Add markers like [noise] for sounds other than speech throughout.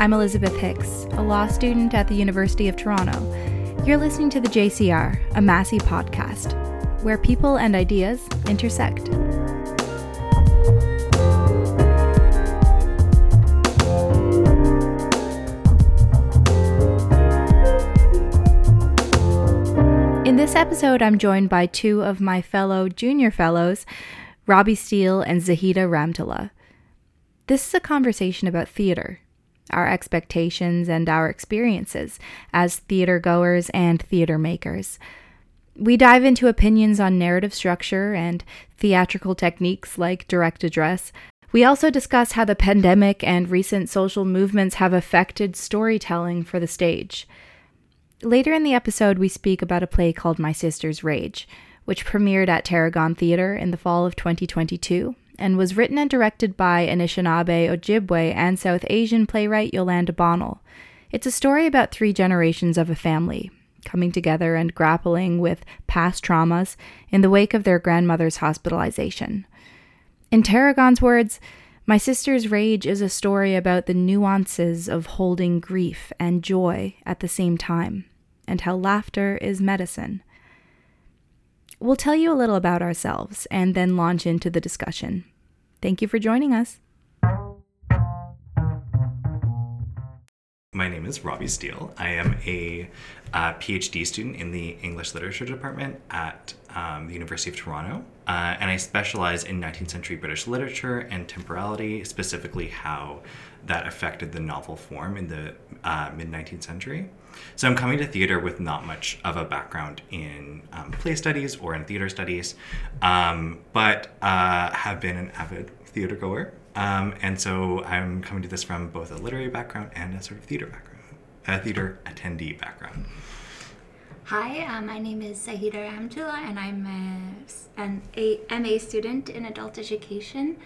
I'm Elizabeth Hicks, a law student at the University of Toronto. You're listening to the JCR, a Massey podcast, where people and ideas intersect. In this episode, I'm joined by two of my fellow junior fellows, Robbie Steele and Zahida Rahemtulla. This is a conversation about theatre, our expectations, and our experiences as theater goers and theater makers. We dive into opinions on narrative structure and theatrical techniques like direct address. We also discuss how the pandemic and recent social movements have affected storytelling for the stage. Later in the episode, we speak about a play called My Sister's Rage, which premiered at Tarragon Theatre in the fall of 2022 and was written and directed by Anishinaabe, Ojibwe, and South Asian playwright Yolanda Bonnell. It's a story about three generations of a family coming together and grappling with past traumas in the wake of their grandmother's hospitalization. In Tarragon's words, My Sister's Rage is a story about the nuances of holding grief and joy at the same time, and how laughter is medicine. We'll tell you a little about ourselves and then launch into the discussion. Thank you for joining us. My name is Robbie Steele. I am a uh, PhD student in the English Literature Department at um, the University of Toronto, uh, and I specialize in 19th century British literature and temporality, specifically how that affected the novel form in the uh, mid 19th century. So I'm coming to theater with not much of a background in um, play studies or in theater studies, um, but uh, have been an avid theater goer. Um, and so I'm coming to this from both a literary background and a sort of theater background, a theater attendee background. Hi, uh, my name is Zahida Rahemtulla, and I'm a, an a, MA student in adult education.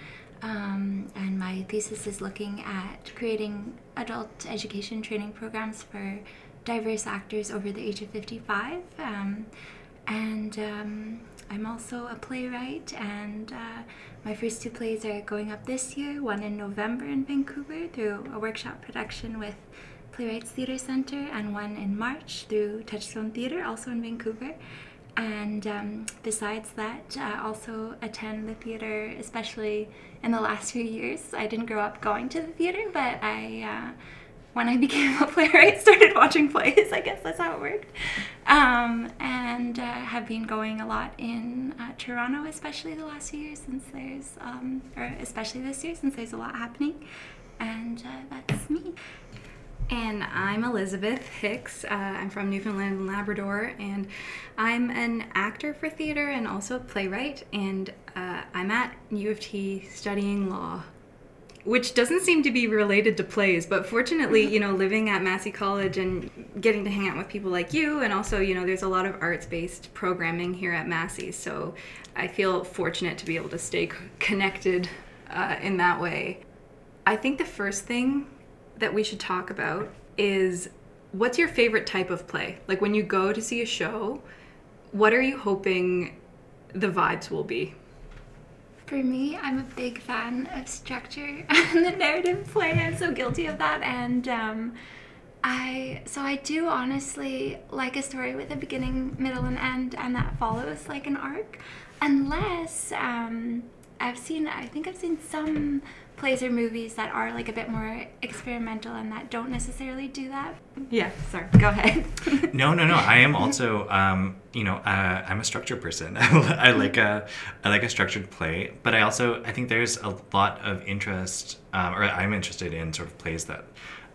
Um, and my thesis is looking at creating adult education training programs for diverse actors over the age of 55. Um, and um, I'm also a playwright, and uh, my first two plays are going up this year one in November in Vancouver through a workshop production with Playwrights Theatre Centre, and one in March through Touchstone Theatre, also in Vancouver. And um, besides that, uh, also attend the theatre, especially in the last few years. I didn't grow up going to the theatre, but I. Uh, when I [laughs] became a playwright, I started watching plays. I guess that's how it worked. Um, and uh, have been going a lot in uh, Toronto, especially the last few years, since there's, um, or especially this year, since there's a lot happening. And uh, that's me. And I'm Elizabeth Hicks. Uh, I'm from Newfoundland and Labrador, and I'm an actor for theater and also a playwright. And uh, I'm at U of T studying law which doesn't seem to be related to plays but fortunately you know living at massey college and getting to hang out with people like you and also you know there's a lot of arts based programming here at massey so i feel fortunate to be able to stay connected uh, in that way. I think the first thing that we should talk about is what's your favorite type of play? Like when you go to see a show what are you hoping the vibes will be For me, I'm a big fan of structure [laughs] and the narrative play. I'm so guilty of that. And um, I, so I do honestly like a story with a beginning, middle, and end, and that follows like an arc. Unless um, I've seen, I think I've seen some plays or movies that are like a bit more experimental and that don't necessarily do that. Yeah, sorry, go ahead. [laughs] no, no, no. I am also, um, you know, uh, I'm a structured person. [laughs] I like a, I like a structured play, but I also, I think there's a lot of interest, um, or I'm interested in sort of plays that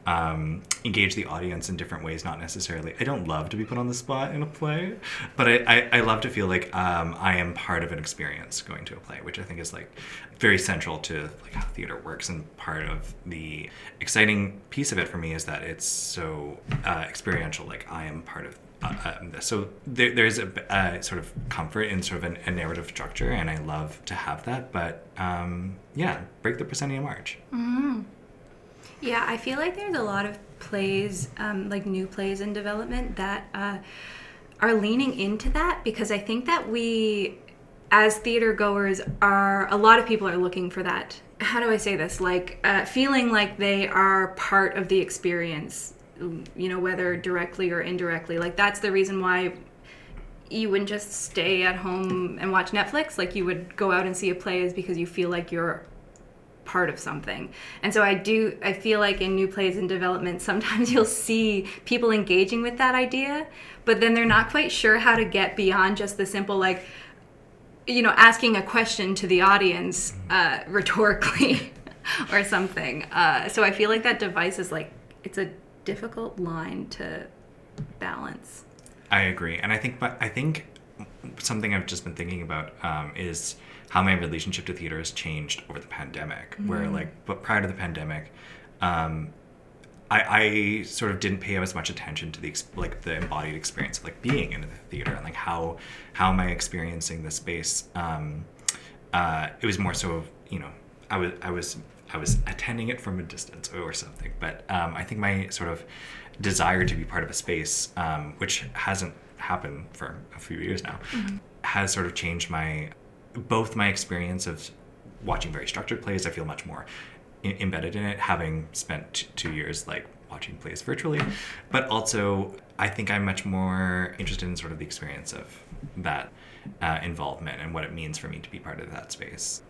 um, engage the audience in different ways. Not necessarily. I don't love to be put on the spot in a play, but I, I, I love to feel like um, I am part of an experience going to a play, which I think is like very central to like how theater works. And part of the exciting piece of it for me is that it's so uh, experiential. Like I am part of uh, um, so there, there's a, sort of comfort in sort of an, a narrative structure, and I love to have that. But um, yeah, break the proscenium arch. Mm. Yeah, I feel like there's a lot of plays, um, like new plays in development that uh, are leaning into that because I think that we as theater goers are a lot of people are looking for that. How do i say this? Like uh, feeling like they are part of the experience you know whether directly or indirectly. Like that's the reason why you wouldn't just stay at home and watch netflix. Like you would go out and see a play is because you feel like you're part of something and so i do i feel like in new plays and development sometimes [laughs] you'll see people engaging with that idea but then they're not quite sure how to get beyond just the simple like you know, asking a question to the audience uh, rhetorically [laughs] or something. Uh, so I feel like that device is like it's a difficult line to balance. I agree, and I think, but I think something I've just been thinking about um, is how my relationship to theater has changed over the pandemic. Mm-hmm. Where like, but prior to the pandemic, um, I, I sort of didn't pay as much attention to the like the embodied experience of like being in the theater and like how how am I experiencing the space. Um, uh, it was more so you know I was I was I was attending it from a distance or something. But um, I think my sort of desire to be part of a space, um, which hasn't happened for a few years now, mm-hmm. has sort of changed my both my experience of watching very structured plays. I feel much more embedded in it, having spent t- two years like watching plays virtually, but also I think I'm much more interested in sort of the experience of that uh, involvement and what it means for me to be part of that space.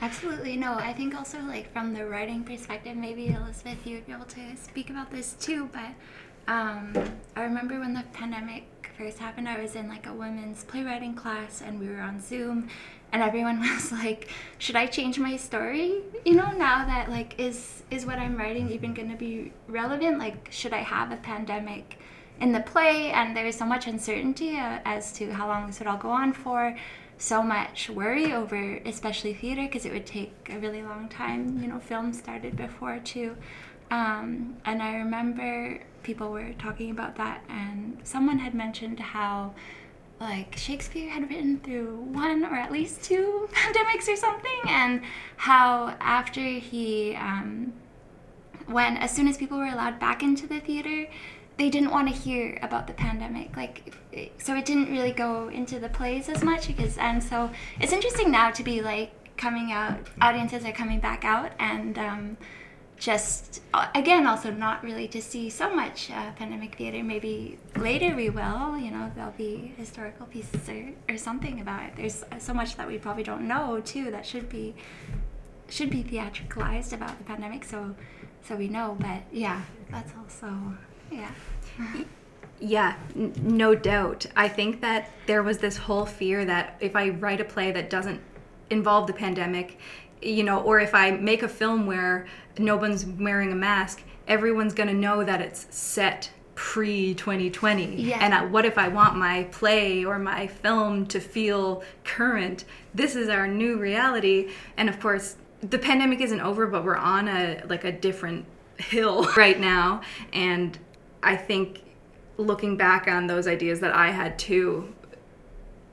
Absolutely. No, I think also like from the writing perspective, maybe Elizabeth, you would be able to speak about this too. But um, I remember when the pandemic first happened, I was in like a women's playwriting class and we were on Zoom and everyone [laughs] was like should i change my story? You know now that like is is what i'm writing even going to be relevant? Like should i have a pandemic in the play? And there's so much uncertainty uh, as to how long this would all go on for. So much worry over especially theater because it would take a really long time. You know film started before too um, and i remember people were talking about that and someone had mentioned how like Shakespeare had written through one or at least two [laughs] pandemics or something, and how after he, um, when as soon as people were allowed back into the theater, they didn't want to hear about the pandemic. Like, so it didn't really go into the plays as much because, and so it's interesting now to be like coming out, audiences are coming back out, and um, just uh, again also not really to see so much uh, pandemic theater. Maybe later we will you know there'll be historical pieces or, or something about it. There's so much that we probably don't know too that should be should be theatricalized about the pandemic so so we know but yeah that's also yeah. [laughs] Yeah n- no doubt. I think that there was this whole fear that if i write a play that doesn't involve the pandemic you know, or if I make a film where no one's wearing a mask, everyone's going to know that it's set pre 2020. Yeah. And I, what if I want my play or my film to feel current? This is our new reality. And of course, the pandemic isn't over, but we're on a like a different hill [laughs] right now. And I think looking back on those ideas that I had too,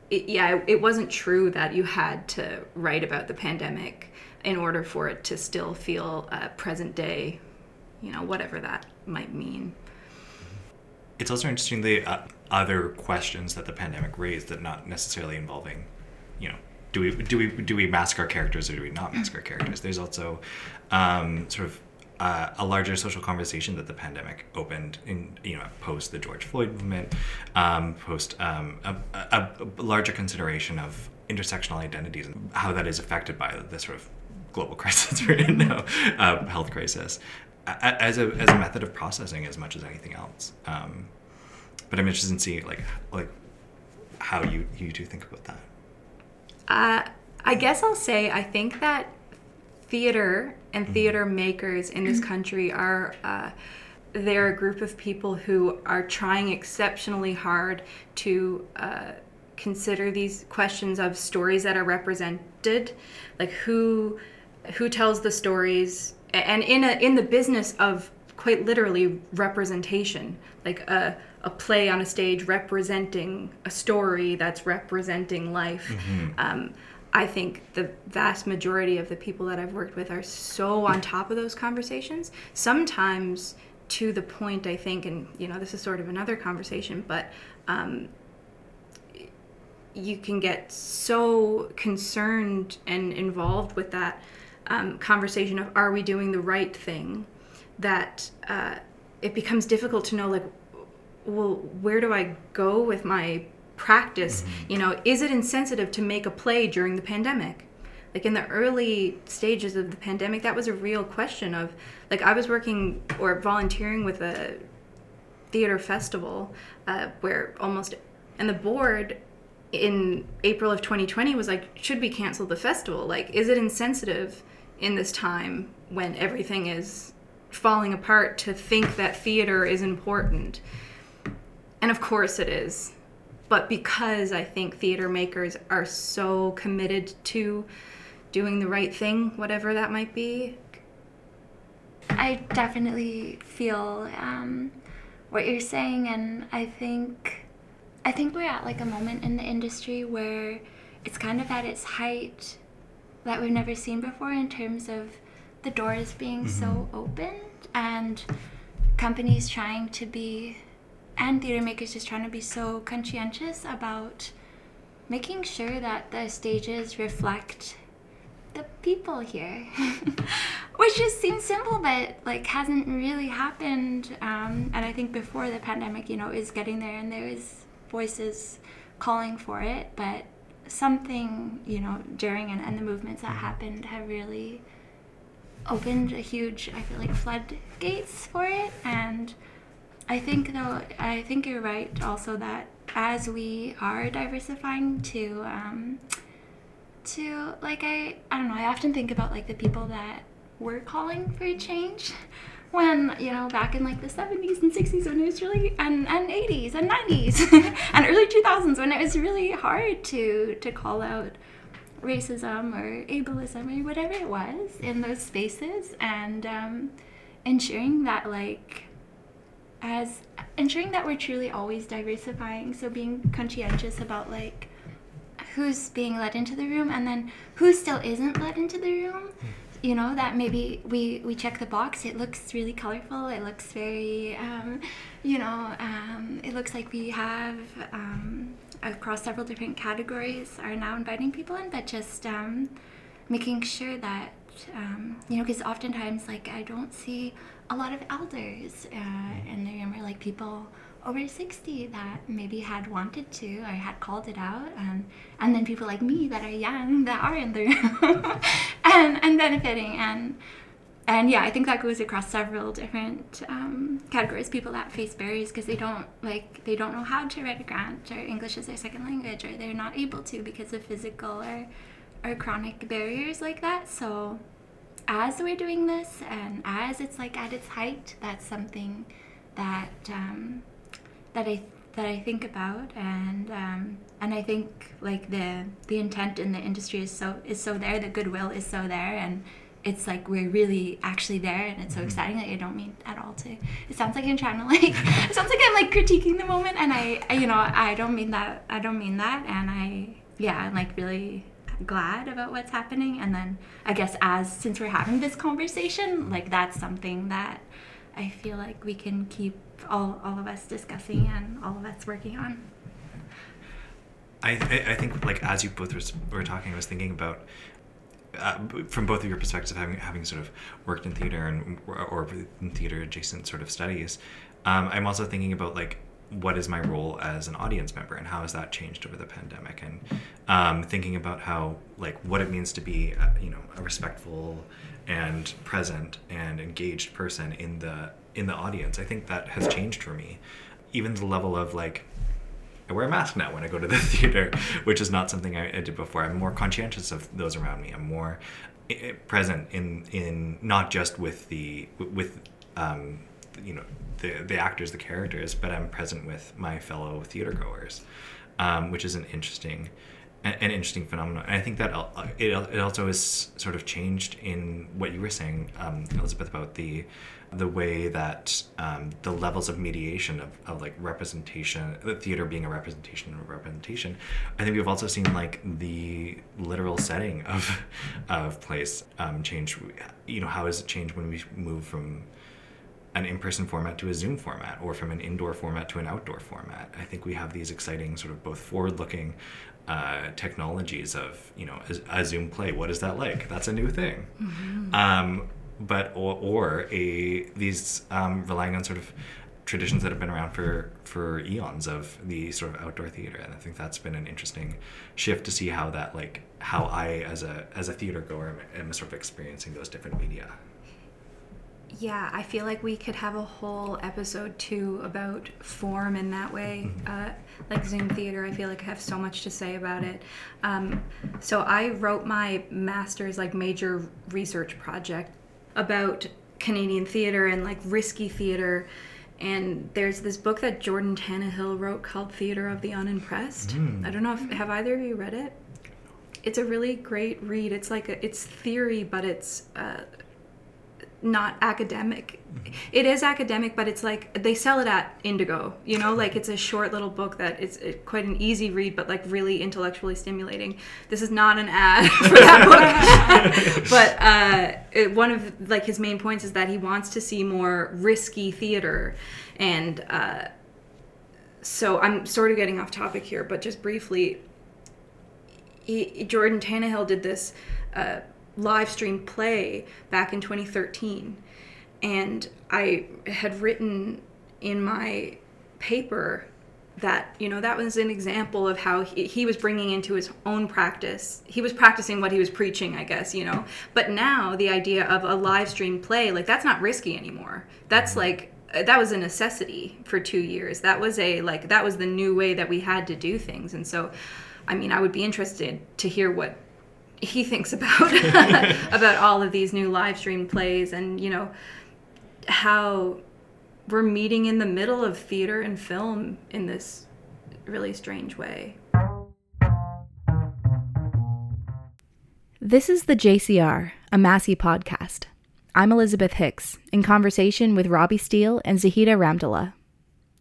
it, yeah, it wasn't true that you had to write about the pandemic in order for it to still feel uh, present day, you know, whatever that might mean. It's also interesting the uh, other questions that the pandemic raised that not necessarily involving, you know, do we do we do we mask our characters or do we not [laughs] mask our characters? There's also um, sort of uh, a larger social conversation that the pandemic opened in you know post the George Floyd movement, um, post um, a, a, a, larger consideration of intersectional identities and how that is affected by the sort of global [laughs] crisis we're in now, uh, health crisis, as a, as a method of processing as much as anything else. Um, but I'm interested in seeing like like how you you do think about that. Uh, I guess I'll say I think that theater and mm-hmm. theater makers in this country are. Uh, they're a group of people who are trying exceptionally hard to uh, consider these questions of stories that are represented, like who who tells the stories and in a in the business of quite literally representation like a, a play on a stage representing a story that's representing life mm-hmm. um, i think the vast majority of the people that i've worked with are so on top of those conversations sometimes to the point i think and you know this is sort of another conversation but um, you can get so concerned and involved with that um, conversation of are we doing the right thing? That uh, it becomes difficult to know like well where do i go with my practice? Mm-hmm. you know is it insensitive to make a play during the pandemic? Like in the early stages of the pandemic that was a real question of like i was working or volunteering with a theater festival uh, where almost and the board in april of 2020 was like should we cancel the festival? Like is it insensitive in this time when everything is falling apart to think that theater is important and of course it is but because i think theater makers are so committed to doing the right thing, whatever that might be? I definitely feel um, what you're saying, and I think I think we're at like a moment in the industry where it's kind of at its height that we've never seen before in terms of the doors being mm-hmm. so open and companies trying to be and theater makers just trying to be so conscientious about making sure that the stages reflect the people here, [laughs] which just seems simple, but like hasn't really happened. Um, and I think before the pandemic, you know, is getting there, and there is voices calling for it, but something, you know, during and, and the movements that mm-hmm. happened have really opened a huge, I feel like, floodgates for it. And I think, though, I think you're right also that as we are diversifying to um, to like I I don't know, I often think about like the people that were calling for change when, you know, back in like the 70s and 60s when it was really and, and 80s and 90s [laughs] and early 2000s when it was really hard to to call out racism or ableism or whatever it was in those spaces and um, ensuring that like as ensuring that we're truly always diversifying so being conscientious about like who's being let into the room and then who still isn't let into the room. You know that maybe we we check the box it looks really colorful it looks very um, you know um, it looks like we have um, across several different categories are now inviting people in but just um, making sure that um, you know because oftentimes like i don't see a lot of elders uh, in the room or like people over 60 that maybe had wanted to or had called it out and and then people like me that are young that are in the room. [laughs] And and benefiting and and yeah i think that goes across several different um, categories. People that face barriers because they don't like they don't know how to write a grant or english is their second language or they're not able to because of physical or or chronic barriers like that. So as we're doing this and as it's like at its height that's something that um, that I that I think about and um, and I think like the the intent in the industry is so is so there the goodwill is so there and it's like we're really actually there and it's so mm-hmm. exciting like I don't mean at all to it sounds like I'm trying to [laughs] like it sounds like I'm like critiquing the moment and I, I you know I don't mean that I don't mean that and I yeah I'm like really glad about what's happening and then I guess as since we're having this conversation like that's something that I feel like we can keep all, all of us discussing and all of us working on. I, I think like as you both were, talking, I was thinking about uh, from both of your perspectives, having having sort of worked in theater and or in theater adjacent sort of studies, um, I'm also thinking about like what is my role as an audience member and how has that changed over the pandemic and um, thinking about how like what it means to be uh, you know a respectful and present and engaged person in the in the audience. I think that has changed for me. Even the level of like, I wear a mask now when I go to the [laughs] theater, which is not something I, did before. I'm more conscientious of those around me. I'm more eh, eh, present in in not just with the with um, you know the the actors, the characters, but I'm present with my fellow theater goers, um, which is an interesting an, interesting phenomenon. And I think that it, it also has sort of changed in what you were saying, um, Elizabeth, about the the way that um, the levels of mediation of, of like representation, the theater being a representation of representation. I think we've also seen like the literal setting of of place um, change. You know, how has it changed when we move from an in-person format to a Zoom format, or from an indoor format to an outdoor format. I think we have these exciting sort of both forward-looking uh, technologies of you know a, a, Zoom play. What is that like? That's a new thing. Mm-hmm. Um, but or, or a these um, relying on sort of traditions that have been around for for eons of the sort of outdoor theater and i think that's been an interesting shift to see how that like how i as a as a theater goer am, am sort of experiencing those different media yeah, I feel like we could have a whole episode too about form in that way. Mm-hmm. Uh, like Zoom theater, I feel like I have so much to say about it. Um, so I wrote my master's like major research project about Canadian theater and like risky theater. And there's this book that Jordan Tannahill wrote called Theater of the Unimpressed. Mm. I don't know if have either of you read it. It's a really great read. It's like a, it's theory, but it's uh, not academic. It is academic, but it's like they sell it at Indigo. You know, like it's a short little book that it's quite an easy read, but like really intellectually stimulating. This is not an ad [laughs] for that book, [laughs] but uh, it, one of like his main points is that he wants to see more risky theater, and uh, so I'm sort of getting off topic here, but just briefly, he, Jordan Tannahill did this. Uh, live stream play back in 2013 and i had written in my paper that you know that was an example of how he, he, was bringing into his own practice. He was practicing what he was preaching i guess you know. But now the idea of a live stream play like that's not risky anymore. That's like that was a necessity for two years. That was a like that was the new way that we had to do things. And so i mean i would be interested to hear what he thinks about [laughs] about all of these new live stream plays and you know how we're meeting in the middle of theater and film in this really strange way. This is the JCR, a Massey podcast. I'm Elizabeth Hicks, in conversation with Robbie Steele and Zahida Rahemtulla.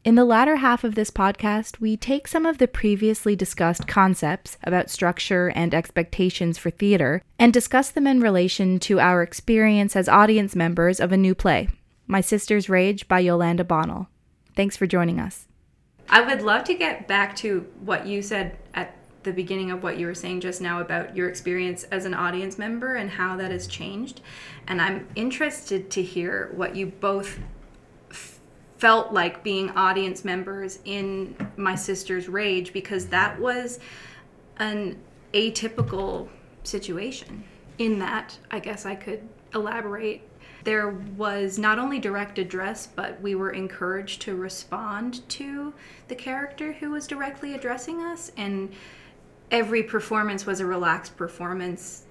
In the latter half of this podcast, we take some of the previously discussed concepts about structure and expectations for theater and discuss them in relation to our experience as audience members of a new play, My Sister's Rage by Yolanda Bonnell. Thanks for joining us. I would love to get back to what you said at the beginning of what you were saying just now about your experience as an audience member and how that has changed. And I'm interested to hear what you both felt like being audience members in my sister's rage because that was an atypical situation in that i guess i could elaborate. There was not only direct address but we were encouraged to respond to the character who was directly addressing us and every performance was a relaxed performance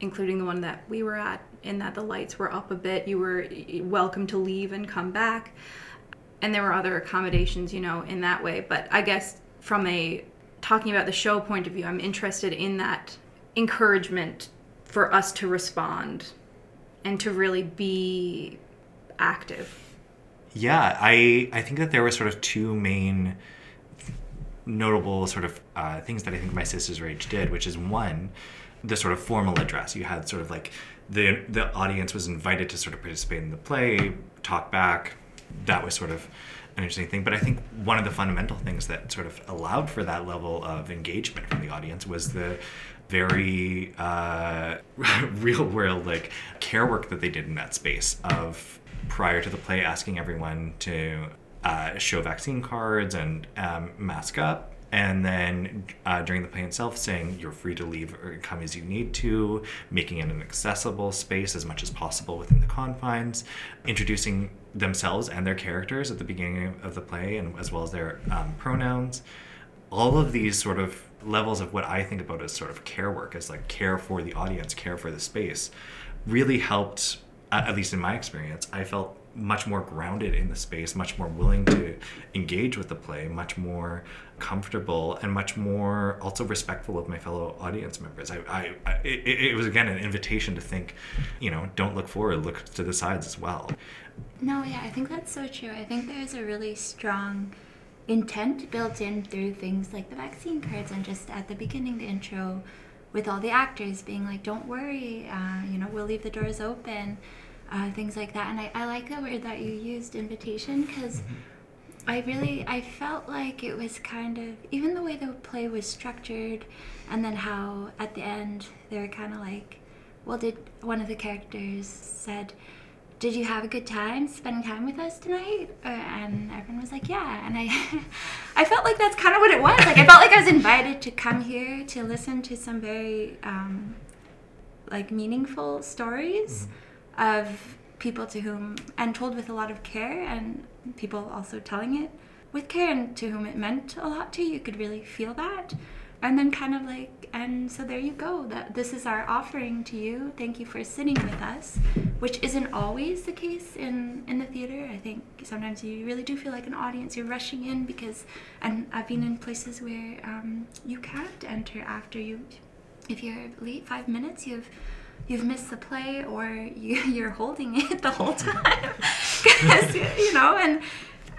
including the one that we were at in that the lights were up a bit you were welcome to leave and come back and there were other accommodations, you know, in that way. But I guess from a talking about the show point of view, I'm interested in that encouragement for us to respond and to really be active. Yeah, I I think that there were sort of two main notable sort of uh, things that I think my sister's rage did, which is one, the sort of formal address. You had sort of like the the audience was invited to sort of participate in the play, talk back, that was sort of an interesting thing. But I think one of the fundamental things that sort of allowed for that level of engagement from the audience was the very uh, [laughs] real world like care work that they did in that space of prior to the play asking everyone to uh, show vaccine cards and um, mask up and then uh, during the play itself saying you're free to leave or come as you need to making it an accessible space as much as possible within the confines introducing themselves and their characters at the beginning of the play and as well as their um, pronouns all of these sort of levels of what i think about as sort of care work as like care for the audience care for the space really helped at least in my experience i felt much more grounded in the space, much more willing to engage with the play, much more comfortable, and much more also respectful of my fellow audience members. I, I, I it, it, was again an invitation to think, you know, don't look forward, look to the sides as well. No, yeah, I think that's so true. I think there's a really strong intent built in through things like the vaccine cards and just at the beginning, the intro with all the actors being like, don't worry, uh, you know, we'll leave the doors open uh, things like that. And I, I like the word that you used, invitation, because mm-hmm. I really I felt like it was kind of even the way the play was structured, and then how at the end they were kind of like, well, did one of the characters said, "Did you have a good time spending time with us tonight?" Uh, and everyone was like, "Yeah," and I [laughs] I felt like that's kind of what it was. Like I felt like I was invited to come here to listen to some very um, like meaningful stories of people to whom and told with a lot of care and people also telling it with care and to whom it meant a lot to you could really feel that and then kind of like and so there you go that this is our offering to you. Thank you for sitting with us which isn't always the case in in the theater. I think sometimes you really do feel like an audience you're rushing in because and i've been in places where um, you can't enter after you if you're late five minutes you've you've missed the play or [laughs] you, you're holding it the whole time. [laughs] You know and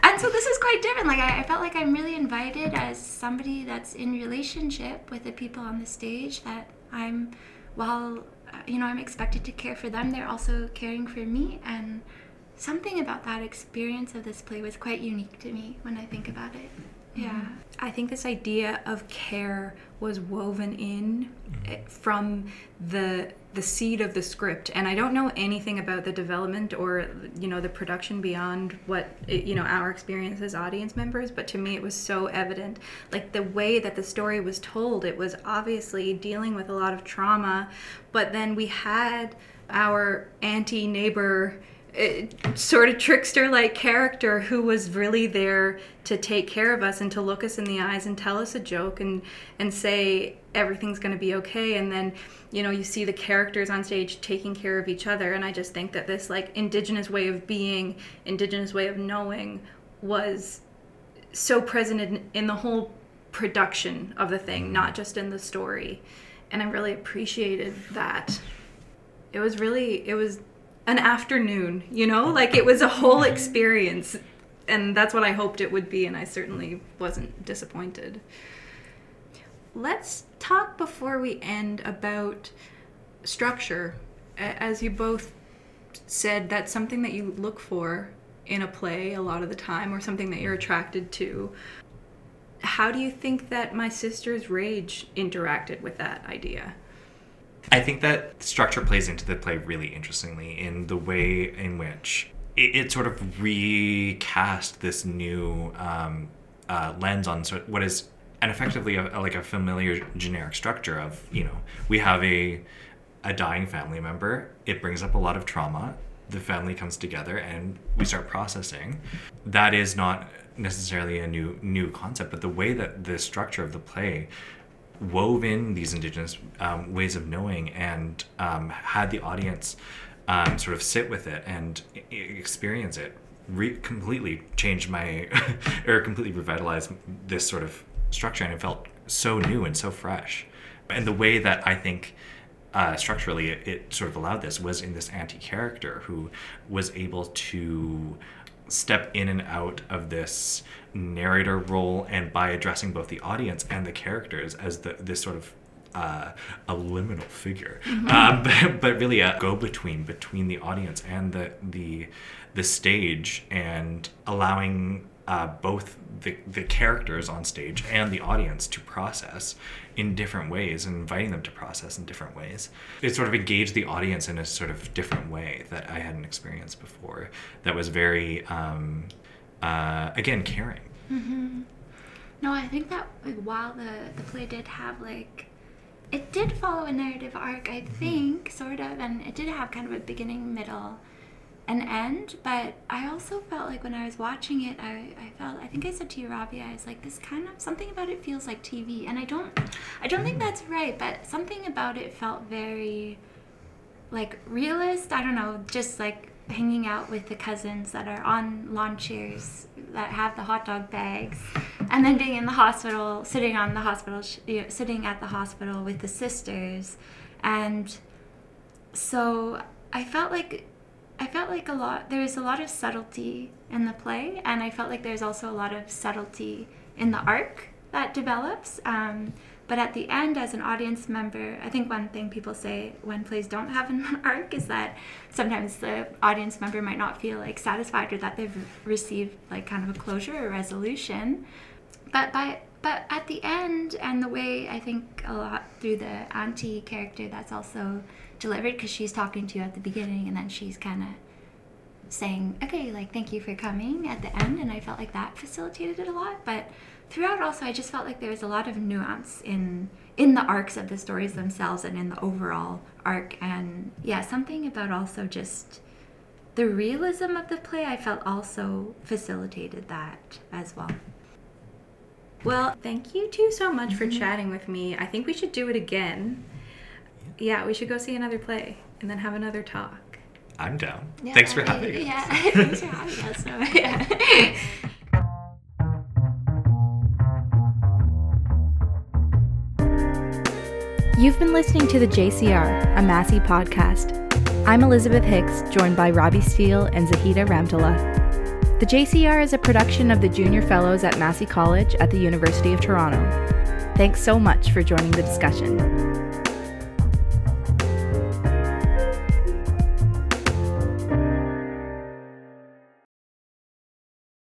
and so this is quite different. Like I, I felt like i'm really invited as somebody that's in relationship with the people on the stage that i'm while uh, you know i'm expected to care for them they're also caring for me. And something about that experience of this play was quite unique to me when i think about it. Yeah. I think this idea of care was woven in from the the seed of the script. And I don't know anything about the development or you know the production beyond what you know our experience as audience members but to me it was so evident. Like the way that the story was told it was obviously dealing with a lot of trauma but then we had our auntie neighbor Uh, sort of trickster like character who was really there to take care of us and to look us in the eyes and tell us a joke and and say everything's going to be okay. And then you know you see the characters on stage taking care of each other. And i just think that this like indigenous way of being indigenous way of knowing was so present in, in the whole production of the thing mm-hmm. not just in the story. And i really appreciated that. It was really it was an afternoon you know? Like it was a whole experience and that's what i hoped it would be and i certainly wasn't disappointed. Let's talk before we end about structure. As you both said that's something that you look for in a play a lot of the time or something that you're attracted to. How do you think that my sister's rage interacted with that idea I think that structure plays into the play really interestingly in the way in which it, it sort of recast this new um, uh, lens on sort of what is and effectively a, like a familiar generic structure of you know we have a a dying family member. It brings up a lot of trauma. The family comes together and we start processing. That is not necessarily a new new concept but the way that the structure of the play wove in these indigenous um, ways of knowing and um, had the audience um, sort of sit with it and experience it re- completely changed my [laughs] or completely revitalized this sort of structure and it felt so new and so fresh. And the way that i think uh, structurally it, it sort of allowed this was in this auntie-character who was able to step in and out of this narrator role and by addressing both the audience and the characters as the this sort of uh, a liminal figure, um, [laughs] but, but really a go-between between the audience and the the the stage, and allowing uh, both the the characters on stage and the audience to process in different ways, and inviting them to process in different ways. It sort of engaged the audience in a sort of different way that I hadn't experienced before. That was very um, uh, again caring. Mm-hmm. No, I think that like while the the play did have like it did follow a narrative arc, I think, sort of, and it did have kind of a beginning, middle, and end. But I also felt like when I was watching it, I, I felt I think I said to you, Robbie, I was like, this kind of something about it feels like TV, and I don't I don't think that's right, but something about it felt very like realist. I don't know, just like hanging out with the cousins that are on lawn chairs that have the hot dog bags, and then being in the hospital, sitting on the hospital, sh- you know, sitting at the hospital with the sisters, and so I felt like I felt like a lot there was a lot of subtlety in the play, and I felt like there's also a lot of subtlety in the arc that develops. Um, But at the end, as an audience member, I think one thing people say when plays don't have an [laughs] arc is that sometimes the audience member might not feel like satisfied or that they've received like kind of a closure or resolution. But by but at the end and the way I think a lot through the auntie character that's also delivered because she's talking to you at the beginning and then she's kind of saying okay like thank you for coming at the end and I felt like that facilitated it a lot but throughout also I just felt like there was a lot of nuance in in the arcs of the stories themselves and in the overall arc and yeah something about also just the realism of the play I felt also facilitated that as well. Well, thank you two so much for mm-hmm. chatting with me. I think we should do it again. Yeah, we should go see another play and then have another talk. I'm down. Yeah, Thanks for I- having us. Yeah, [laughs] thanks for having us. No, [laughs] yeah. You've been listening to the JCR, a Massey podcast. I'm Elizabeth Hicks, joined by Robbie Steele and Zahida Rahemtulla. The JCR is a production of the Junior Fellows at Massey College at the University of Toronto. Thanks so much for joining the discussion.